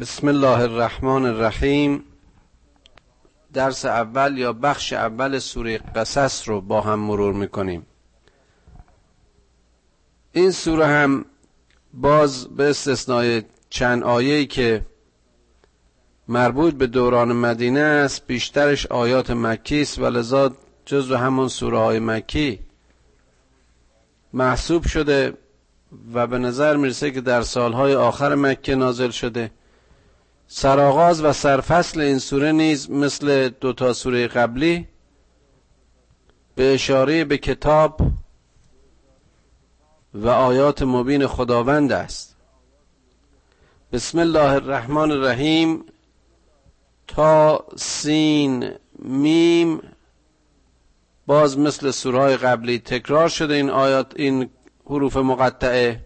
بسم الله الرحمن الرحیم. درس اول یا بخش اول سوره قصص رو با هم مرور می‌کنیم. این سوره هم باز به استثنای چند آیه‌ای که مربوط به دوران مدینه است بیشترش آیات مکی است و لذا جزو همون سوره های مکی محسوب شده و به نظر می‌رسه که در سالهای آخر مکه نازل شده. سرآغاز و سرفصل این سوره نیز مثل دو تا سوره قبلی به اشاره به کتاب و آیات مبین خداوند است. بسم الله الرحمن الرحیم. تا سین میم. باز مثل سوره قبلی تکرار شده این آیات این حروف مقطعه.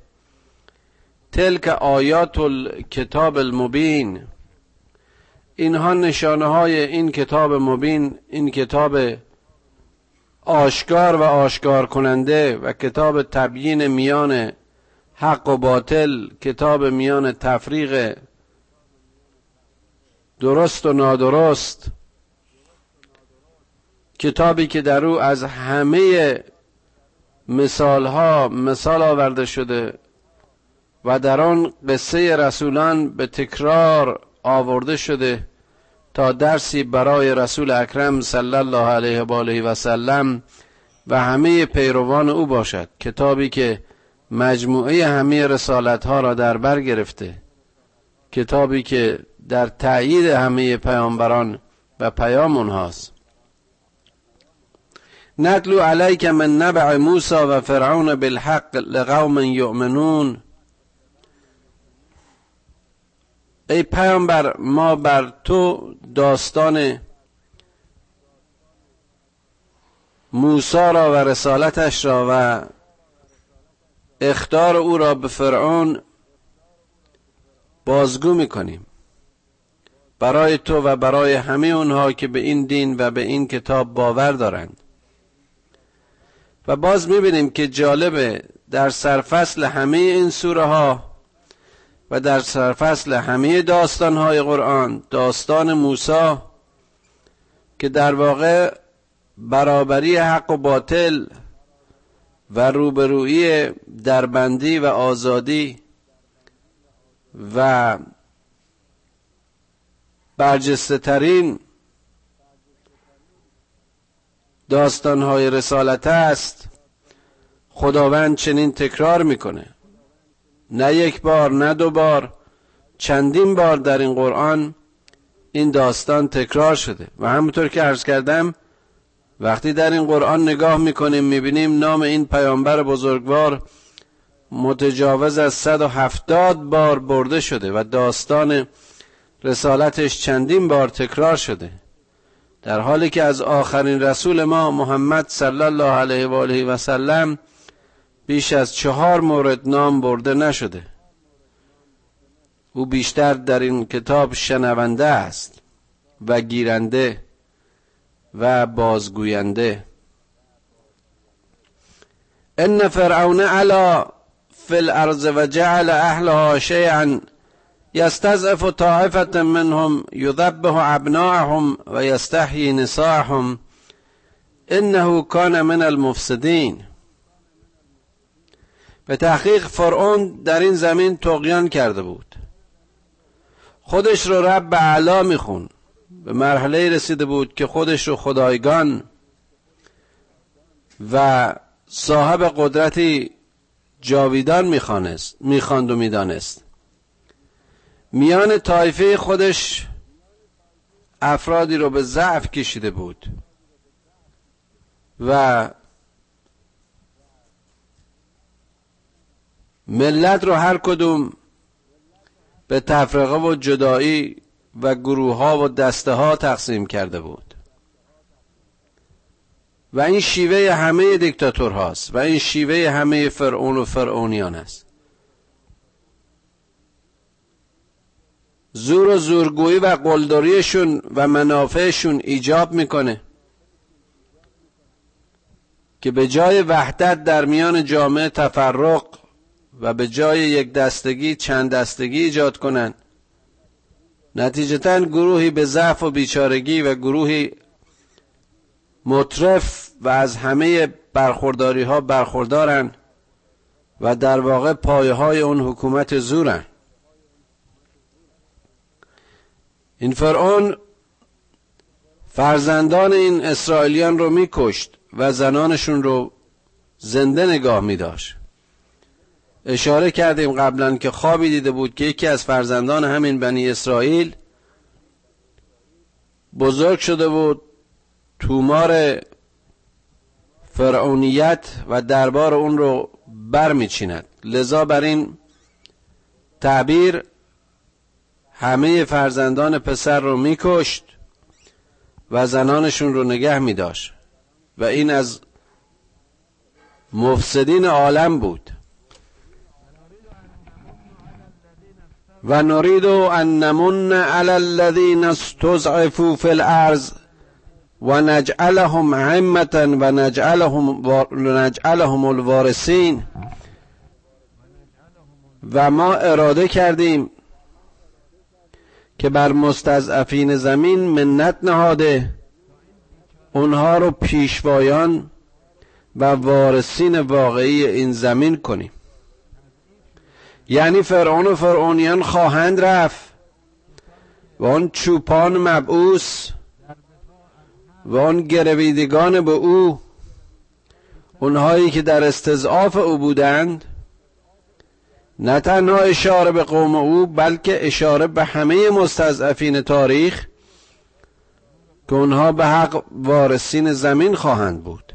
تلک آیات الکتاب المبین. اینها نشانه های این کتاب مبین این کتاب آشکار و آشکار کننده و کتاب تبیین میان حق و باطل کتاب میان تفریق درست و نادرست کتابی که در او از همه مثال ها مثال آورده شده و در آن قصه رسولان به تکرار آورده شده. تا درسی برای رسول اکرم صلی الله علیه و آله و سلم و همه پیروان او باشد کتابی که مجموعه همه رسالت ها را در بر گرفته کتابی که در تأیید همه پیامبران و پیام اونهاست نتلو علیک من نبع موسی و فرعون بالحق لقوم یؤمنون. ای پیامبر ما بر تو داستان موسی را و رسالتش را و اختار او را به فرعون بازگو می‌کنیم. برای تو و برای همه اونها که به این دین و به این کتاب باور دارند. و باز می‌بینیم که جالبه در سرفصل همه این سوره ها و در سرفصل همه داستانهای قرآن داستان موسی که در واقع برابری حق و باطل و روبرویی دربندی و آزادی و برجسته ترین داستانهای رسالت است خداوند چنین تکرار می‌کنه. نه یک بار نه دو بار. چندین بار در این قرآن این داستان تکرار شده. و همونطور که عرض کردم وقتی در این قرآن نگاه می‌کنیم می‌بینیم نام این پیامبر بزرگوار متجاوز از 170 بار برده شده و داستان رسالتش چندین بار تکرار شده. در حالی که از آخرین رسول ما محمد صلی الله علیه و آله و سلم بیش از چهار مورد نام برده نشده. او بیشتر در این کتاب شنونده است و گیرنده و بازگوینده. ان فرعون علا فی الارض و جعل اهلها شیعا یستضعف طائفة منهم یذبح ابناءهم و یستحیی نساءهم. انه کان من المفسدین. به تحقیق فرعون در این زمین تقیان کرده بود. خودش رو رب علا میخون. به مرحله رسیده بود که خودش رو خدایگان و صاحب قدرتی جاویدان میخوانست می‌خواند و می‌دانست. میان طایفه خودش افرادی رو به ضعف کشیده بود و ملت رو هر کدوم به تفرقه و جدایی و گروه ها و دسته ها تقسیم کرده بود. و این شیوه همه دیکتاتور هاست و این شیوه همه فرعون و فرعونیان است زور و زورگویی و قلدریشون و منافعشون ایجاب می‌کنه که به جای وحدت در میان جامعه تفرق و به جای یک دستگی چند دستگی ایجاد کنند. نتیجتا گروهی به ضعف و بیچارگی و گروهی مطرف و از همه برخورداری ها برخوردارن و در واقع پایه های اون حکومت زورن این فرعون فرزندان این اسرائیلیان رو میکشت و زنانشون رو زنده نگاه می داشت اشاره کردیم قبلا که خوابی دیده بود که یکی از فرزندان همین بنی اسرائیل بزرگ شده بود تومار فرعونیت و دربار اون رو برمیچیند. لذا بر این تعبیر همه فرزندان پسر رو میکشت و زنانشون رو نگه میداشت. و این از مفسدین عالم بود. و نريد ان نمن على الذين استضعفوا في الارض و نجعلهم عمة و نجعلهم, نجعلهم الوارثین و ما اراده کردیم که بر مستضعفین زمین منت نهاده اونها رو پیشوایان و وارثین واقعی این زمین کنیم. یعنی فرعون و فرعونیان خواهند رفت. و آن چوپان مبعوث و آن گرویدگان به او اونهایی که در استضعاف او بودند نه تنها اشاره به قوم او بلکه اشاره به همه مستضعفین تاریخ که اونها به حق وارثین زمین خواهند بود.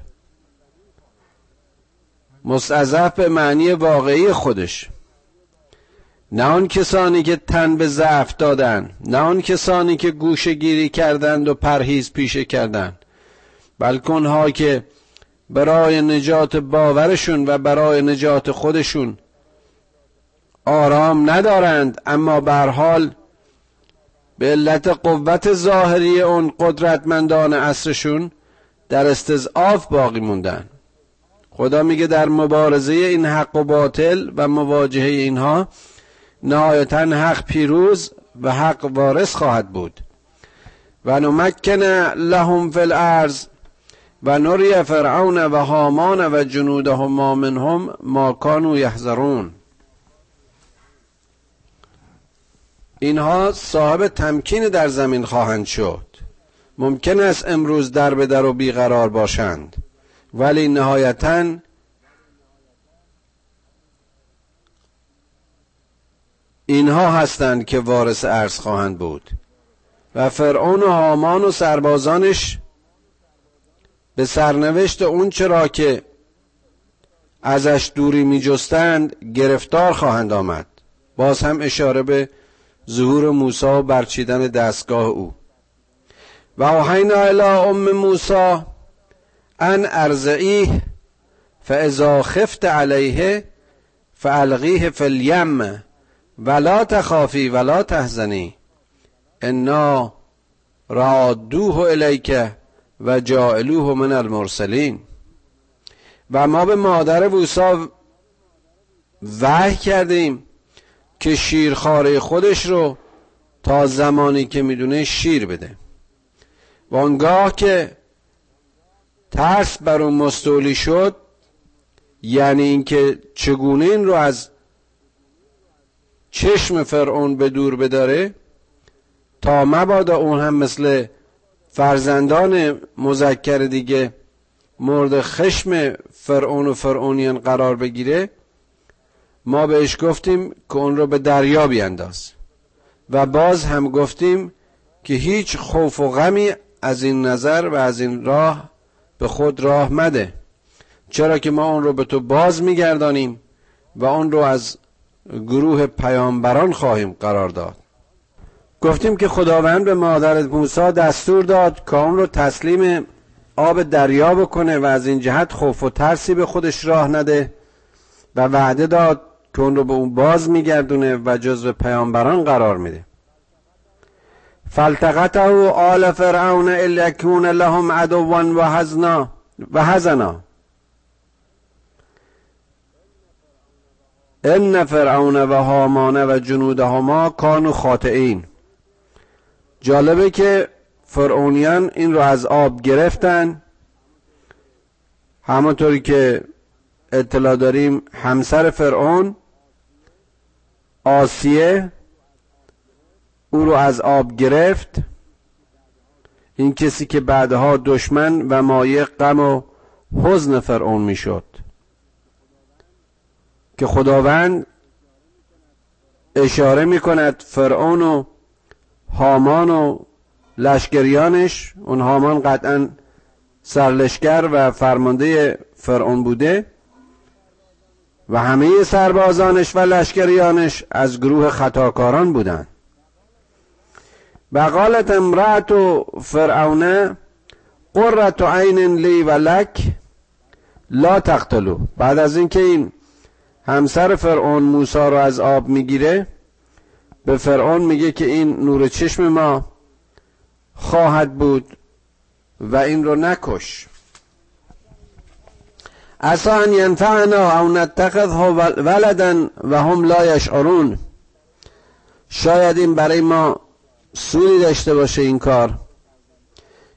مستضعف به معنی واقعی خودش. نه آن کسانی که تن به ضعف دادند نه آن کسانی که گوشه گیری کردند و پرهیز پیشه کردند بلکه اونها که برای نجات باورشون و برای نجات خودشون آرام ندارند اما به حال به علت قوت ظاهری اون قدرتمندان عصرشون در استضعاف باقی موندن خدا میگه در مبارزه این حق و باطل و مواجهه اینها نهایتا حق پیروز و حق وارث خواهد بود. و نمکن لهم فی الارض و نری فرعون و هامان و جنودهم ما منهم ما کانوا یحذرون. اینها صاحب تمکین در زمین خواهند شد. ممکن است امروز در به در و بیقرار باشند. ولی نهایتا اینها هستند که وارث ارز خواهند بود. و فرعون و هامان و سربازانش به سرنوشت اون چرا که ازش دوری می جستند گرفتار خواهند آمد. باز هم اشاره به ظهور موسی و برچیدن دستگاه او. و اوحینا الی ام موسی ان ارزعیه فاذا خفت علیه فالقیه فی الیم ولا تخافی ولا تحزنی. انا رادوه الیک و جائلوه من المرسلین. و ما به مادر موسی وحی کردیم که شیرخواره خودش رو تا زمانی که می‌دونه شیر بده. و آنگاه که ترس بر اون مستولی شد یعنی اینکه چگونه این رو از چشم فرعون به دور بداره تا مبادا اون هم مثل فرزندان مذکر دیگه مورد خشم فرعون و فرعونیان قرار بگیره ما بهش گفتیم که اون رو به دریا بیانداز. و باز هم گفتیم که هیچ خوف و غمی از این نظر و از این راه به خود راه مده. چرا که ما اون رو به تو باز میگردانیم و اون رو از گروه پیامبران خواهیم قرار داد. گفتیم که خداوند به مادر موسی دستور داد اون رو تسلیم آب دریا بکنه و از این جهت خوف و ترسی به خودش راه نده و وعده داد که اون رو به اون باز میگردونه و جزو پیامبران قرار میده. فالتقطه آل فرعون الیکون لهم عدوا و حزنا و حزنا ان فرعون و هامان و جنودهما کانوا خاطئین. جالبه که فرعونیان این رو از آب گرفتن. همونطوری که اطلاع داریم همسر فرعون آسیه او رو از آب گرفت. این کسی که بعدها دشمن و مایه غم و حزن فرعون می‌شد. که خداوند اشاره می کند فرعون و هامان و لشکریانش. اون هامان قطعا سرلشکر و فرمانده فرعون بوده و همه سربازانش و لشکریانش از گروه خطاکاران بودند و قالت امرأت فرعون قرت عین لی و لک لا تقتلو. بعد از اینکه این همسر فرعون موسی رو از آب می‌گیره به فرعون میگه که این نور چشم ما خواهد بود و این رو نکش. اصلا ان ینفعنا او نتخذه ولدا و هم لا یشعرون. شاید این برای ما سودی داشته باشه این کار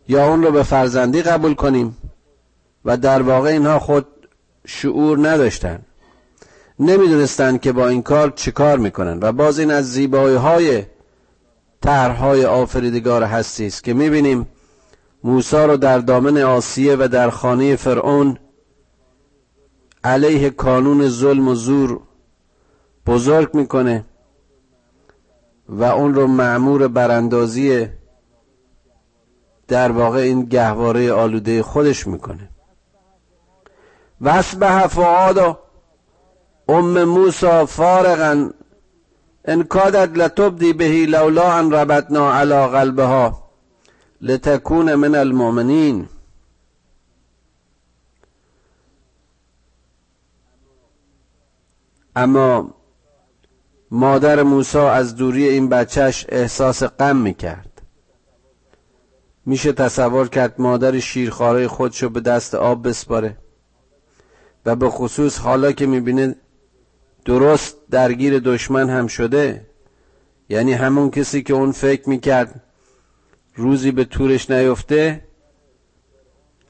یا اون رو به فرزندی قبول کنیم و در واقع اینها خود شعور نداشتن. نمی‌دونستن که با این کار چه کار می‌کنن و باز این از زیبایی های طرحهای آفریدگار هستی است که می‌بینیم موسی رو در دامن آسیه و در خانه فرعون علیه کانون ظلم و زور بزرگ می‌کنه و اون رو معمور براندازی در واقع این گهواره آلوده خودش می‌کنه. وسبه فعاد ام موسا فارغا ان کادت لتبدی بهی لولا ان ربطنا علی قلبها لتکون من المؤمنین. اما مادر موسی از دوری این بچهش احساس غم می‌کرد. میشه تصور کرد مادر شیرخواره خودشو به دست آب بسپاره و به خصوص حالا که می‌بینه درست درگیر دشمن هم شده؟ یعنی همون کسی که اون فکر می‌کرد روزی به تورش نیفته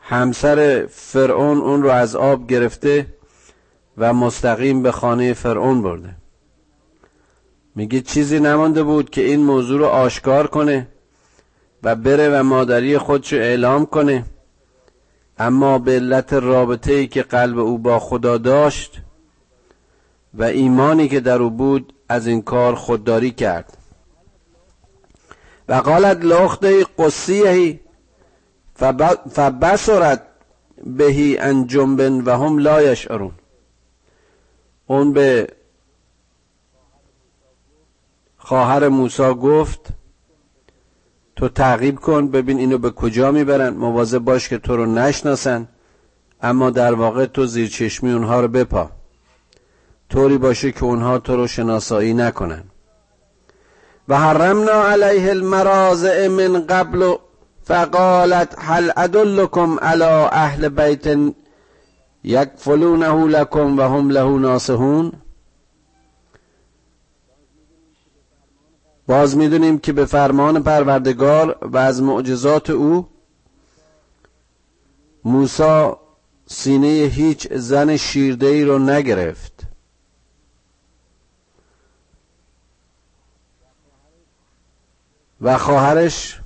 همسر فرعون اون رو از آب گرفته و مستقیم به خانه فرعون برده. میگه چیزی نمانده بود که این موضوع رو آشکار کنه و بره و مادری خودشو اعلام کنه. اما به علت رابطه ای که قلب او با خدا داشت و ایمانی که در او بود از این کار خودداری کرد. و قالت لخته قصیه فبصرت بهی ان جنبن و هم لا یشعرون. اون به خواهر موسی گفت تو تعقیب کن ببین اینو به کجا می‌برن مواظب باش که تو رو نشناسن اما در واقع تو زیر چشمی اونها رو بپا. طوری باشه که اونها تو رو شناسایی نکنن. و حرمنا علیه المرازع من قبل فقالت هل ادلکم علی اهل بیت یکفلونه لکم و هم له ناسهون باز می‌دونیم که به فرمان پروردگار و از معجزات او موسی سینه هیچ زن شیرده ای رو نگرفت. و خواهرش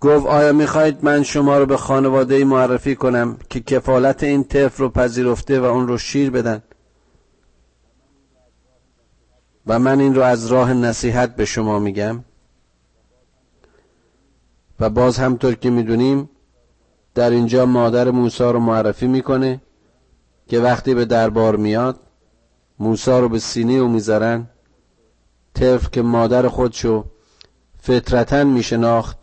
گفت آیا می‌خواهید من شما رو به خانواده معرفی کنم که کفالت این طفل رو پذیرفته و اون رو شیر بدن؟ و من این رو از راه نصیحت به شما میگم. و باز همطور که می‌دونیم در اینجا مادر موسی رو معرفی می‌کنه که وقتی به دربار میاد موسی رو به سینه او می‌ذارن طفل که مادر خودشو فطرتا میشناخت.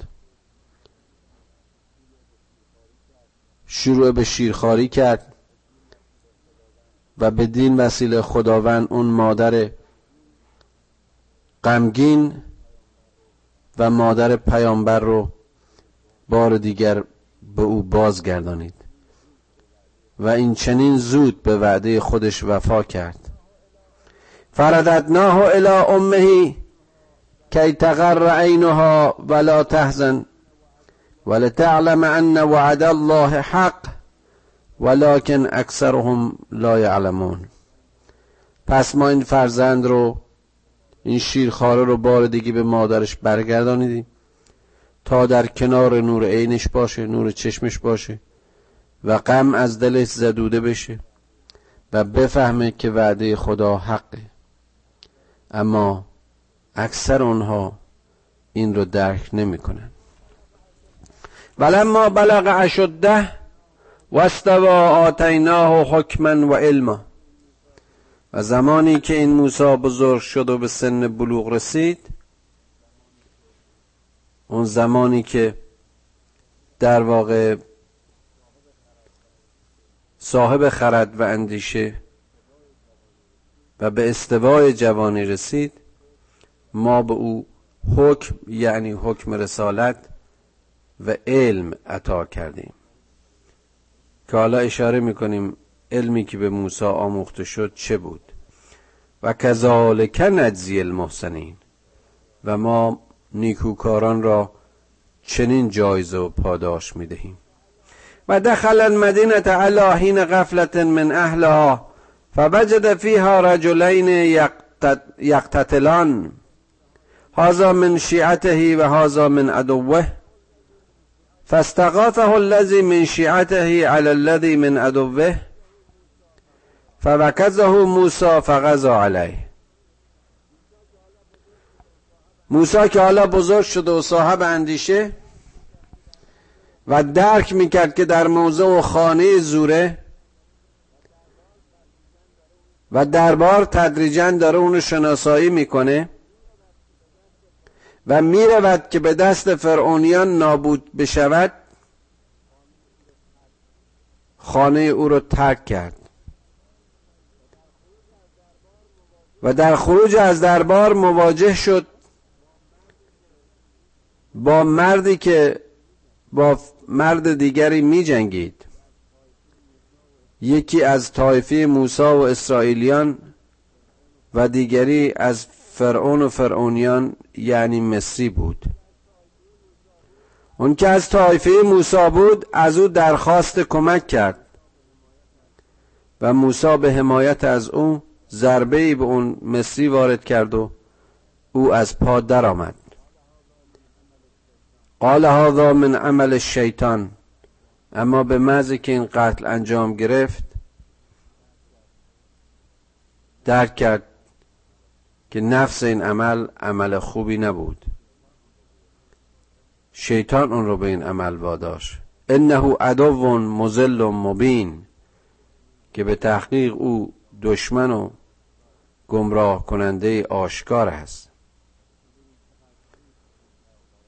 شروع به شیرخواری کرد و به دین وسیله خداوند اون مادر غمگین و مادر پیامبر رو بار دیگر به او بازگردانید و این چنین زود به وعده خودش وفا کرد. فرددناه الى امه کی تغر عینها ولا تحزن ولتعلم ان وعد الله حق ولكن اکثرهم لا یعلمون پس ما این فرزند رو این شیرخواره رو بار دیگه به مادرش برگردانیدیم تا در کنار نور عینش باشه نور چشمش باشه و غم از دلش زدوده بشه و بفهمه که وعده خدا حقه. اما اکثر اونها این رو درک نمی‌کنن. ولما بلغ اشده و استوا آتیناه حکما و علما. و زمانی که این موسی بزرگ شد و به سن بلوغ رسید اون زمانی که در واقع صاحب خرد و اندیشه و به استوای جوانی رسید ما به او حکم یعنی حکم رسالت و علم عطا کردیم. که حالا اشاره می‌کنیم علمی که به موسی آموخته شد چه بود. و کذالک نجزی المحسنین. و ما نیکوکاران را چنین جایزه و پاداش می‌دهیم. و دخل المدینه علی حین غفلت من اهلها. فوجد فیها رجلین یقتتلان. هذا من شیعته و هذا من عدوه. فاستغاثه الذي من شیعته على الذي من عدوه. فوکزه موسی فغزا علیه. موسی که حالا بزرگ شده و صاحب اندیشه و درک می‌کرد که در موضع و خانه زوره و دربار تدریجا داره اونو شناسایی می‌کنه و می‌رود که به دست فرعونیان نابود بشود خانه او رو ترک کرد. و در خروج از دربار مواجه شد با مردی که با مرد دیگری می جنگید یکی از طایفه موسی و اسرائیلیان و دیگری از فرعون و فرعونیان یعنی مصری بود. اون که از طایفه موسی بود از او درخواست کمک کرد و موسی به حمایت از او ضربه ای به اون مصری وارد کرد و او از پا درآمد. قال هذا من عمل الشیطان. اما به مزی که این قتل انجام گرفت درک کرد که نفس این عمل عمل خوبی نبود. شیطان اون رو به این عمل واداشت. انه عدو مزل و مبین که به تحقیق او دشمن و گمراه کننده آشکار است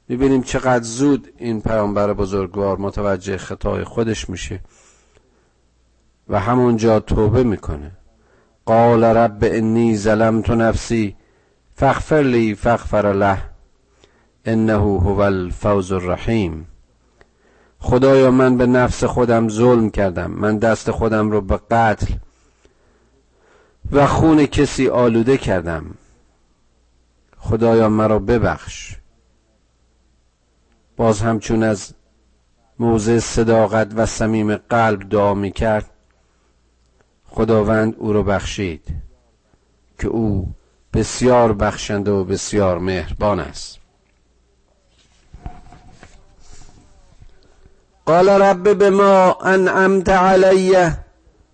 می‌بینیم چقدر زود این پیامبر بزرگوار متوجه خطای خودش میشه و همونجا توبه می‌کنه. قال رب انی ظلمت نفسی فاغفر لی فاغفر له انه هو الفوز الرحیم. خدایا من به نفس خودم ظلم کردم من دست خودم رو به قتل و خون کسی آلوده کردم. خدایا مرا ببخش. باز همچون از موضع صداقت و صمیم قلب دعا می کرد خداوند او را بخشید که او بسیار بخشنده و بسیار مهربان است. قال رب بما انعمت علی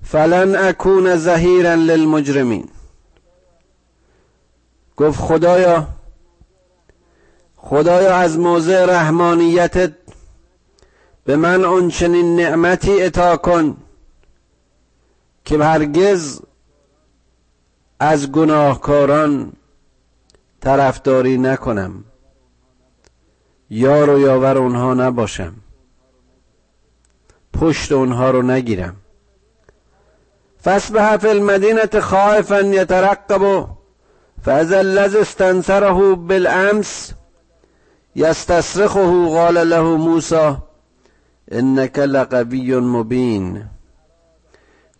فلن اکون ظهیرا للمجرمین. گفت خدایا خدایا از موضع رحمانیتت به من اون چنین نعمتی عطا کن که هرگز از گناهکاران طرفداری نکنم. یار و یاور اونها نباشم. پشت اونها رو نگیرم. فاسبح فی المدینه خائفا یترقب فاذا الذی استنصره بالامس یستصرخه قال له موسی انك لقوی مبین.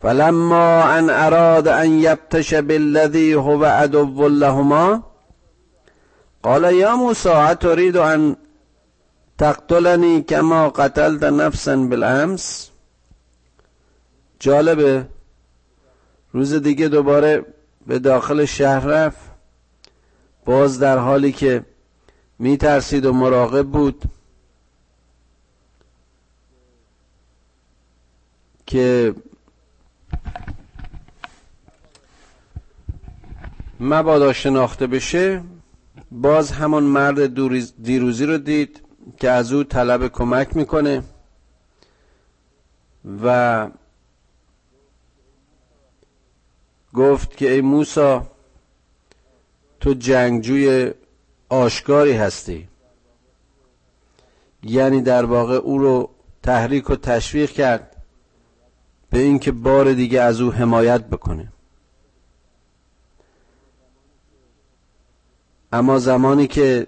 فلما ان اراد ان یبتش بالذی هو عدو لهما قال یا موسی تريد ان تقتلنی کما قتلت نفسا بالامس؟ جالبه. روز دیگه دوباره به داخل شهر رفت. باز در حالی که میترسید و مراقب بود که مبادا شناخته بشه باز همون مرد دیروزی رو دید که از او طلب کمک می‌کنه و گفت که ای موسا تو جنگجوی آشکاری هستی. یعنی در واقع او رو تحریک و تشویق کرد به اینکه بار دیگه از او حمایت بکنه. اما زمانی که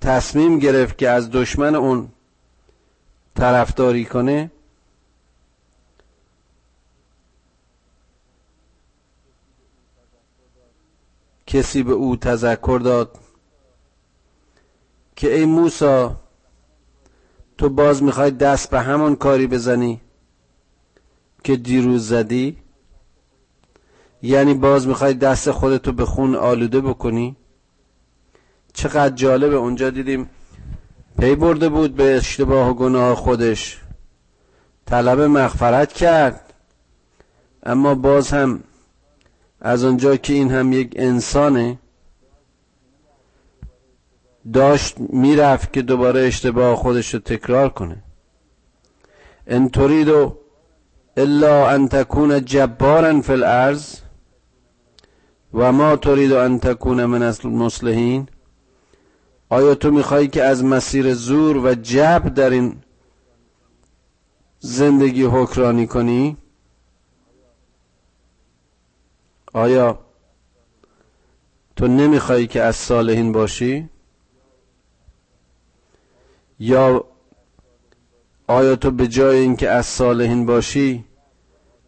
تصمیم گرفت که از دشمن اون طرفداری کنه کسی به او تذکر داد که ای موسا تو باز می‌خوای دست به همون کاری بزنی که دیروز زدی؟ یعنی باز می‌خوای دست خودتو به خون آلوده بکنی؟ چقدر جالبه اونجا دیدیم پی برده بود به اشتباه و گناه خودش. طلب مغفرت کرد. اما باز هم از اونجا که این هم یک انسانه داشت می‌رفت که دوباره اشتباه خودش رو تکرار کنه. ان تريد الا ان تكون جبارا في الارض و ما تريد ان تكون من المصلحین. آیا تو میخوایی که از مسیر زور و جب در این زندگی حکرانی کنی؟ آیا تو نمیخوایی که از صالحین باشی؟ یا آیا تو به جای اینکه از صالحین باشی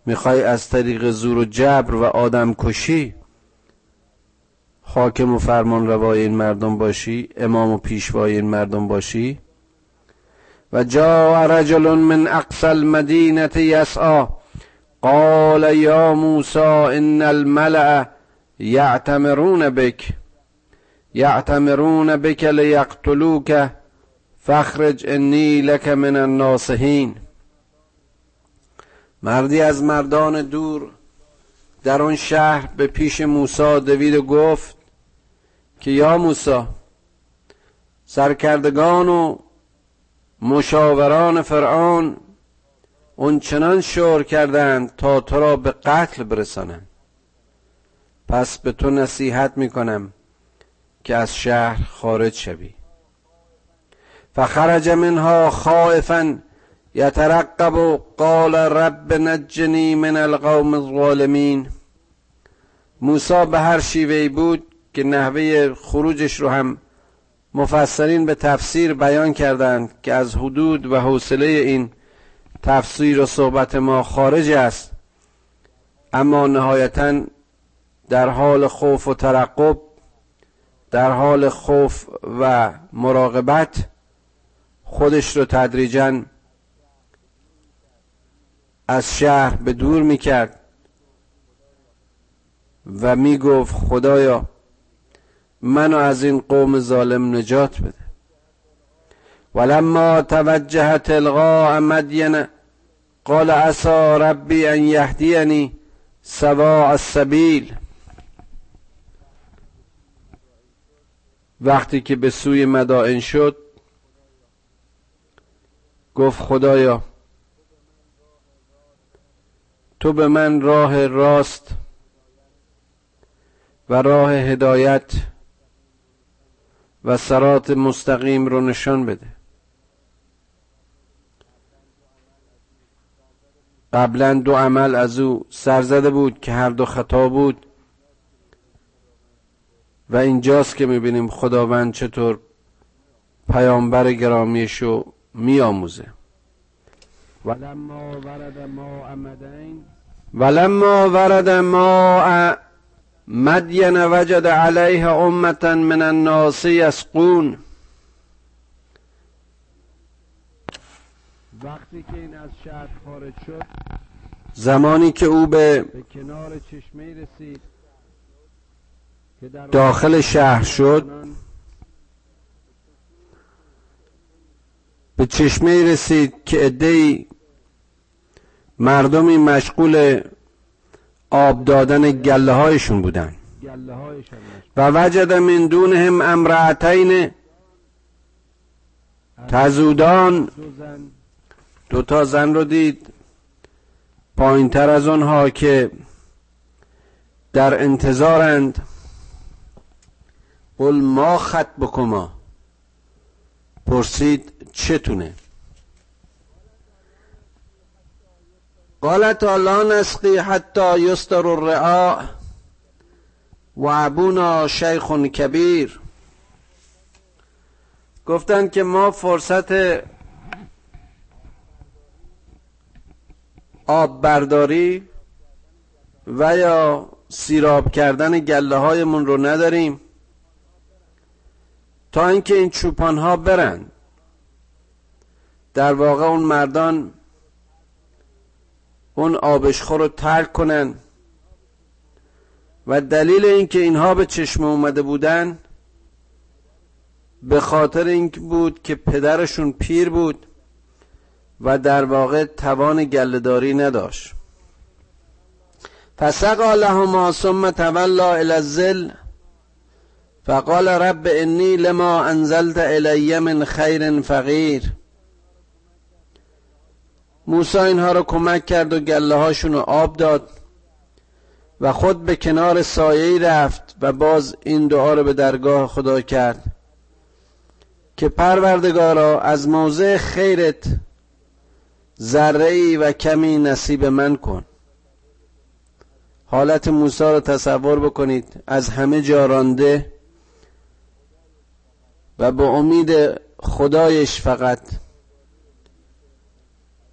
می‌خوای از طریق زور و جبر و آدم کشی؟ حاکم و فرمان روای این مردم باشی امام و پیشوای این مردم باشی؟ و جا رجل من اقصى المدینه یسعا قال یا موسی ان الملأ یعتمرون بک یعتمرون بک لیقتلوک فخرج انی لک من الناصحین مردی از مردان دور در آن شهر به پیش موسی دوید و گفت که یا موسی سرکردگان و مشاوران فرعون اون چنان شور کردند تا تو را به قتل برسانند پس به تو نصیحت می‌کنم که از شهر خارج شوی. فخرج منها خائفا یترقب قال رب نجنی من القوم الظالمین. موسی به هر شیوهی بود که نحوه خروجش رو هم مفسرین به تفسیر بیان کردند که از حدود و حوصله این تفسیر و صحبت ما خارج است. اما نهایتا در حال خوف و ترقب در حال خوف و مراقبت خودش رو تدریجا از شهر به دور می‌کرد و می‌گفت خدایا منو از این قوم ظالم نجات بده. ولما توجه تلقاء مدین قال عسى ربی ان یهدینی سواء السبیل وقتی که به سوی مدائن شد گفت خدایا تو به من راه راست و راه هدایت و سرات مستقیم رو نشان بده. قبلا دو عمل از او سرزده بود که هر دو خطا بود. و اینجاست که می‌بینیم خداوند چطور پیامبر گرامیش رو میآموزه. ولما ورد ما ولما ورد ما مدین وجد علیه امتا من الناس یسقون. وقتی که این از شهر خارج شد زمانی که او به, به کنار چشمه رسید که در داخل شهر شد به چشمه رسید که عدهای مردمی مشغول آب دادن گله هایشون بودن و وجد من دونهم امرأتین تزودان دو تا زن رو دید. پایین تر از آنها که در انتظارند. قل ما خط بکما. پرسید چتونه؟ قالت لا نسقی حتی یستر الرعاء و ابونا شیخ کبیر. گفتند که ما فرصت آب برداری و یا سیراب کردن گله هایمون رو نداریم. تا اینکه این چوپان ها برن. در واقع اون مردان اون آبشخور رو ترک کنن. و دلیل اینکه اینها به چشم اومده بودن به خاطر این بود که پدرشون پیر بود. و در واقع توان گلهداری نداشت. فسقا لهما ثم تولا الى الظل فقال رب انی لما انزلت الی من خیر فقیر. موسی اینها رو کمک کرد و گله هاشون رو آب داد و خود به کنار سایه رفت و باز این دعا رو به درگاه خدا کرد که پروردگارا از موضع خیرت ذره و کمی نصیب من کن. حالت موسی رو تصور بکنید. از همه جا رانده و به امید خدایش فقط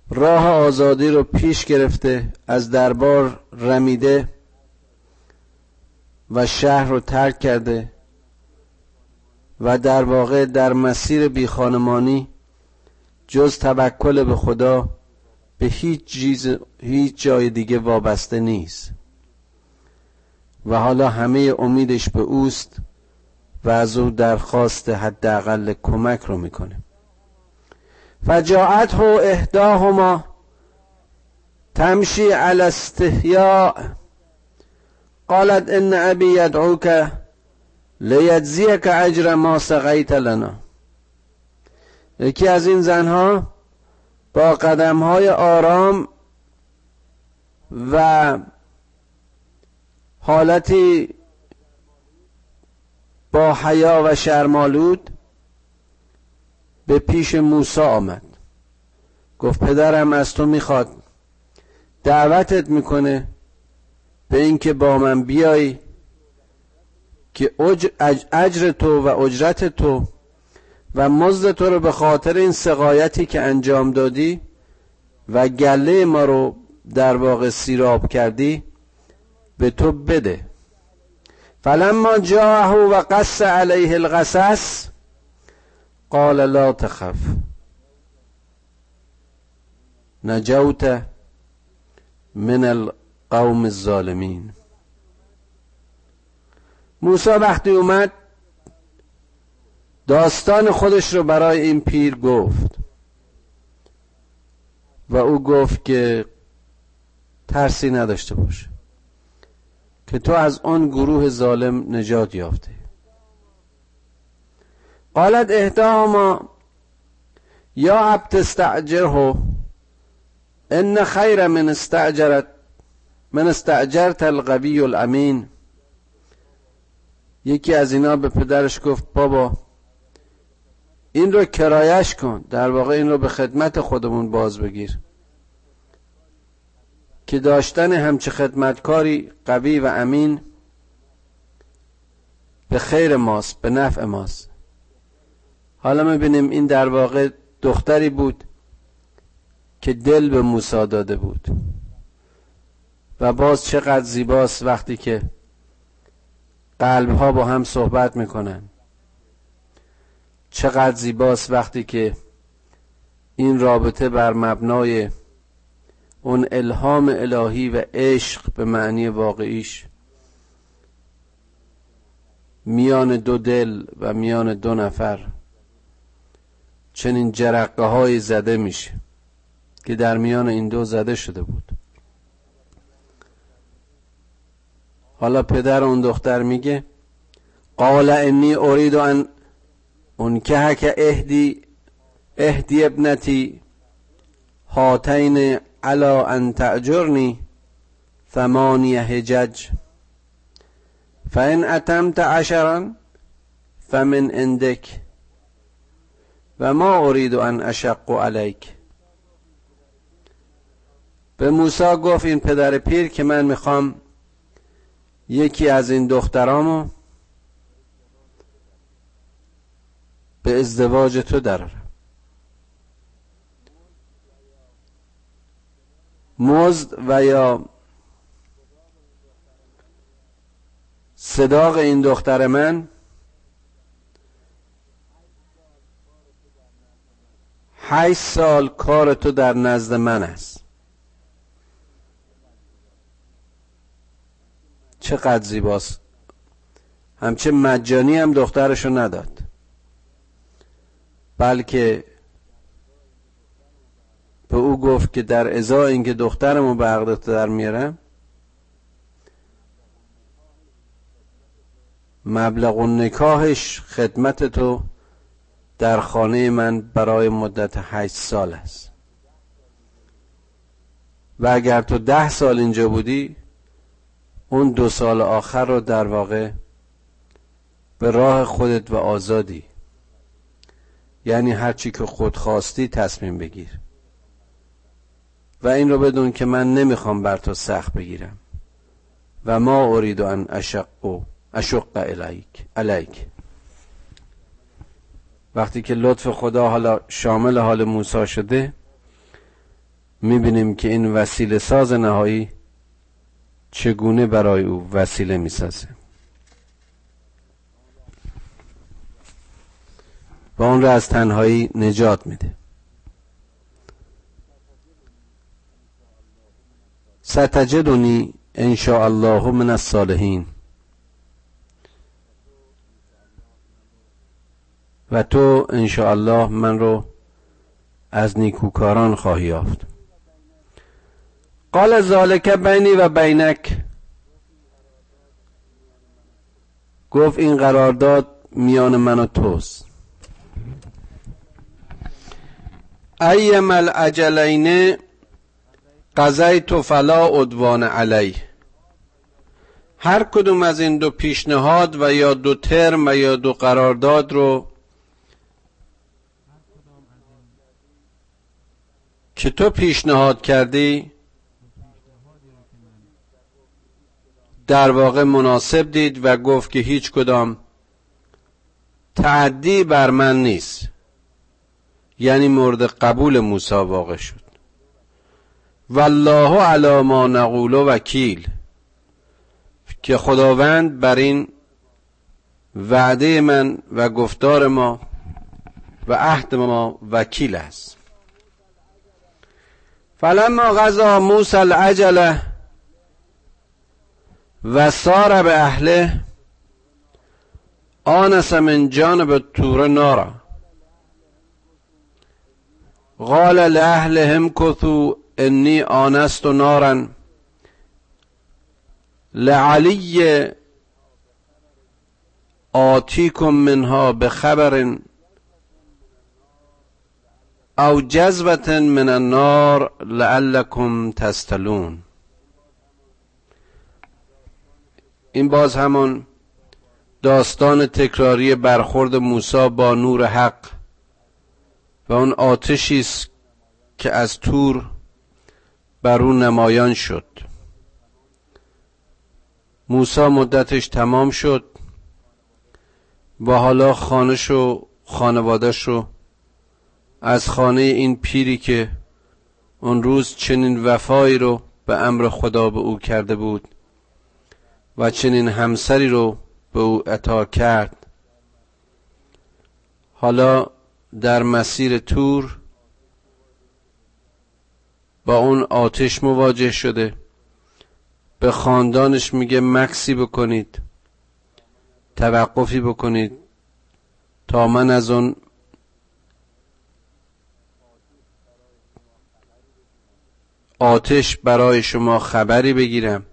راه آزادی رو پیش گرفته از دربار رمیده و شهر رو ترک کرده و در واقع در مسیر بیخانمانی جز توکل به خدا به هیچ, چیز هیچ جای دیگه وابسته نیست. و حالا همه امیدش به اوست و از او درخواست حداقل کمک رو می‌کنه. فجاعته احداهما تمشي على استحياء قالت ان ابي يدعوك لیجزیک اجر ما سقیت لنا. یکی از این زنها با قدم های آرام و حالتی با حیا و شرمالود به پیش موسی آمد. گفت پدرم از تو می‌خواد. دعوتت می‌کنه به اینکه با من بیای که اجر تو و اجرت تو و مزد تو رو به خاطر این سقایتی که انجام دادی و گله ما رو در واقع سیراب کردی به تو بده. فلما جاءه و قص علیه القصص قال لا تخف. نجوت من القوم الظالمین. موسی وقتی اومد داستان خودش رو برای این پیر گفت. و او گفت که ترسی نداشته باشه که تو از آن گروه ظالم نجات یافته قالت اهداهما یا عبد استعجره ان خیر من استعجرت من استعجرت القوی الامین. یکی از اینا به پدرش گفت بابا این رو کرایش کن. در واقع این رو به خدمت خودمون باز بگیر. که داشتن همچه خدمتکاری قوی و امین به خیر ماست به نفع ماست. حالا می‌بینیم این در واقع دختری بود که دل به موسی داده بود. و باز چقدر زیباست وقتی که قلب ها با هم صحبت می‌کنن. چقدر زیباست وقتی که این رابطه بر مبنای اون الهام الهی و عشق به معنی واقعیش میان دو دل و میان دو نفر چنین جرقه های زده میشه که در میان این دو زده شده بود. حالا پدر اون دختر میگه قال انی اريد ان انکهک اهدی اهدی ابنتی هاتین علا ان تعجرنی ثمانی هجج فان اتمت عشرا فمن عندك و ما اريد ان اشق علیک به موسی گفت این پدر پیر که من می‌خوام یکی از این دخترامو به ازدواج تو درارم مزد و یا صداق این دختر من هشت سال کار تو در نزد من است. چقدر زیباست. همچه مجانی هم دخترشو نداد. بلکه به او گفت که در ازای اینکه دخترمو به عقدت در میارم مبلغ و نکاهش خدمت تو در خانه من برای مدت هشت سال است. و اگر تو ده سال اینجا بودی اون دو سال آخر رو در واقع به راه خودت و آزادی یعنی هرچی که خود خواستی تصمیم بگیر. و این رو بدون که من نمی‌خوام بر تو سخت بگیرم. و ما اريد ان اشق و اشق الیک الیک. وقتی که لطف خدا حالا شامل حال موسی شده می‌بینیم که این وسیله ساز نهایی چگونه برای او وسیله می‌سازه. و اون را از تنهایی نجات میده. ستجدنی ان الله من الصالحین. و تو ان الله من رو از نیکوکاران خواهی یافت. قال ذالک بینی و بینک. گفت این قرارداد میان من و توست. ایم الاجلین قضیت فلا عدوان علی هر کدوم از این دو پیشنهاد و یا دو ترم و یا دو قرارداد رو که تو پیشنهاد کردی در واقع مناسب دید و گفت که هیچ کدام تعدی بر من نیست. یعنی مورد قبول موسی واقع شد. والله علی ما نقول وکیل که خداوند بر این وعده من و گفتار ما و عهد ما وکیل است. فلما غذا موسی العجله و سار به اهله آنس من جانب تور نارا. قال لأهلهم كثوا إني آنست نارا لعلی آتیکم منها بخبر او جذبة من النار لعلكم تستلون. این باز همون داستان تکراری برخورد موسی با نور حق. و اون آتشی است که از تور بر او نمایان شد. موسی مدتش تمام شد و حالا خانش و خانوادش رو از خانه این پیری که اون روز چنین وفایی رو به امر خدا به او کرده بود و چنین همسری رو به او عطا کرد. حالا در مسیر تور با اون آتش مواجه شده. به خاندانش میگه مکسی بکنید توقفی بکنید تا من از اون آتش برای شما خبری بگیرم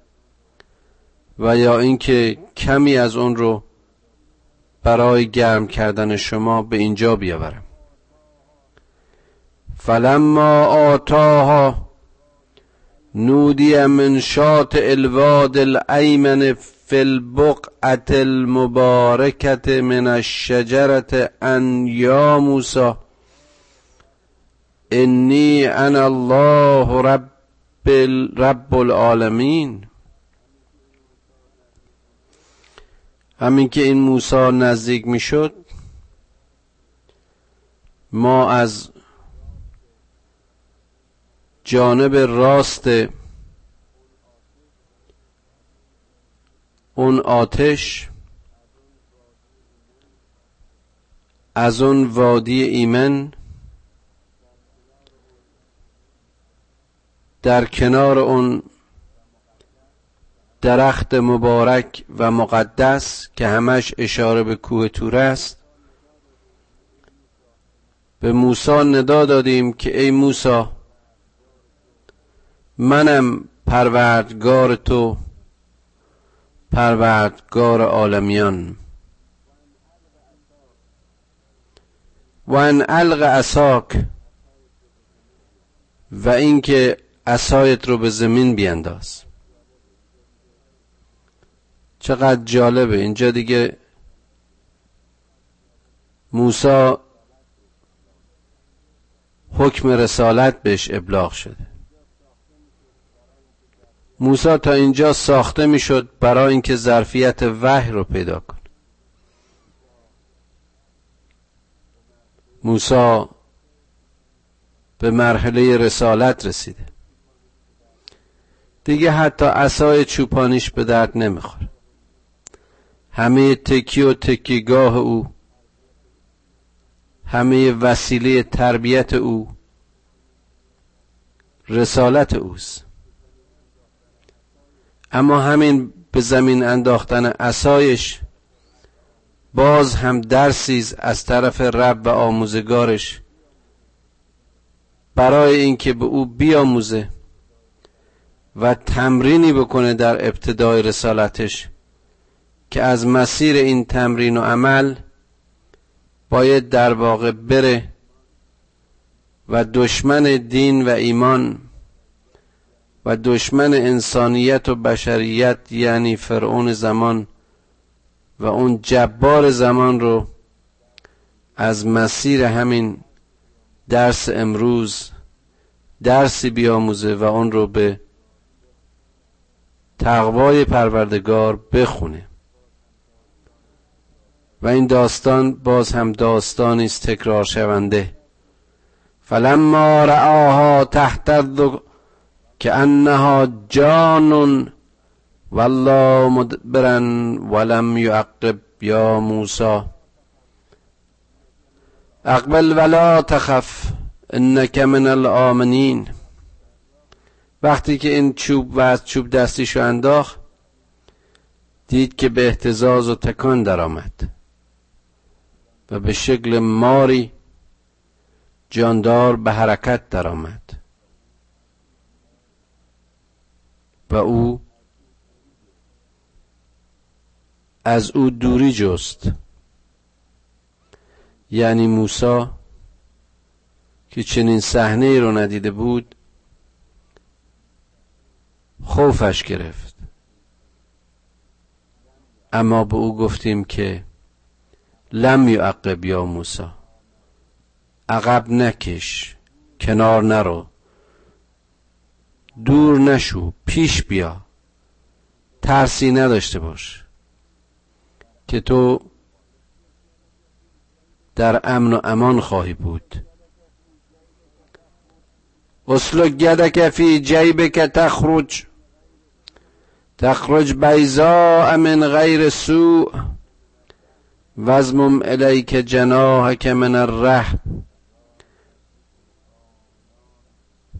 و یا اینکه کمی از اون رو برای گرم کردن شما به اینجا بیاورم. فلما آتاها نودی من شات الواد الایمن فی البقعة المبارکت من الشجرة ان یا موسی انی انا الله رب رب العالمین. همین که این موسی نزدیک می‌شد ما از جانب راست اون آتش از اون وادی ایمن در کنار اون درخت مبارک و مقدس که همش اشاره به کوه تور است. به موسی ندا دادیم که ای موسی منم پروردگار تو پروردگار عالمیان. و ان الق اساک و اینکه عصایت رو به زمین بینداز. چقدر جالبه. اینجا دیگه موسا حکم رسالت بهش ابلاغ شده. موسا تا اینجا ساخته می‌شد برای اینکه ظرفیت وحی رو پیدا کنه موسا به مرحله رسالت رسیده. دیگه حتی عصای چوپانیش به درد نمی‌خوره. همه تکی و تکیگاه او همه وسیله تربیت او رسالت اوست. اما همین به زمین انداختن اسایش باز هم درسیز از طرف رب و آموزگارش برای اینکه به او بیاموزه و تمرینی بکنه در ابتدای رسالتش که از مسیر این تمرین و عمل باید در واقع بره و دشمن دین و ایمان و دشمن انسانیت و بشریت یعنی فرعون زمان و اون جبار زمان رو از مسیر همین درس امروز درسی بیاموزه و اون رو به تقوای پروردگار بخونه. و این داستان باز هم داستانی است تکرار شونده. فلما رعاها تحت که انها جان والله مدبرا ولم یعقب یا موسی اقبل ولا تخف انک من الامنین وقتی که این چوب و از چوب دستیشو انداخت دید که به احتزاز و تکان درآمد و به شکل ماری جاندار به حرکت درآمد. و او از او دوری جست. یعنی موسی که چنین صحنه ای رو ندیده بود خوفش گرفت. اما به او گفتیم که لم یعقب یا موسی عقب نکش کنار نرو. دور نشو پیش بیا. ترسی نداشته باش. که تو در امن و امان خواهی بود. اسلک یدک فی جیبک تخرج. تخرج بیزاء من غیر سوء. وزمم الیک جناحک من الرحم.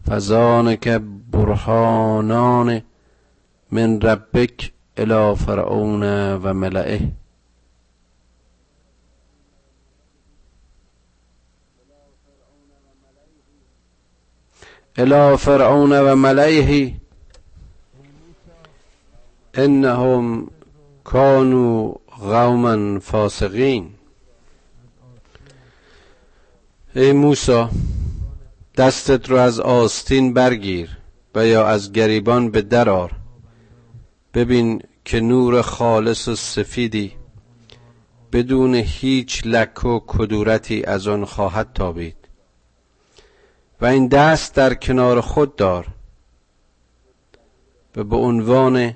فزانک برهانان من ربک الى فرعون و ملئه. الى فرعون و ملئه. انهم کانوا قوما فاسقین. ای موسی دستت رو از آستین برگیر و یا از گریبان به درار ببین که نور خالص و سفیدی بدون هیچ لک و کدورتی از آن خواهد تابید. و این دست در کنار خود دار و به عنوان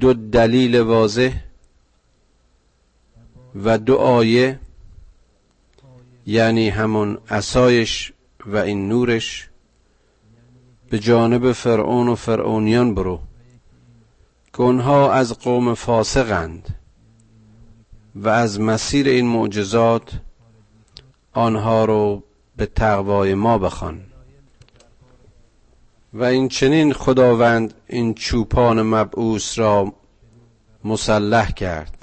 دو دلیل واضح و دو آیه یعنی همون اسایش و این نورش به جانب فرعون و فرعونیان برو که از قوم فاسقند و از مسیر این معجزات آنها رو به تقوای ما بخوان. و این چنین خداوند این چوپان مبعوث را مسلح کرد.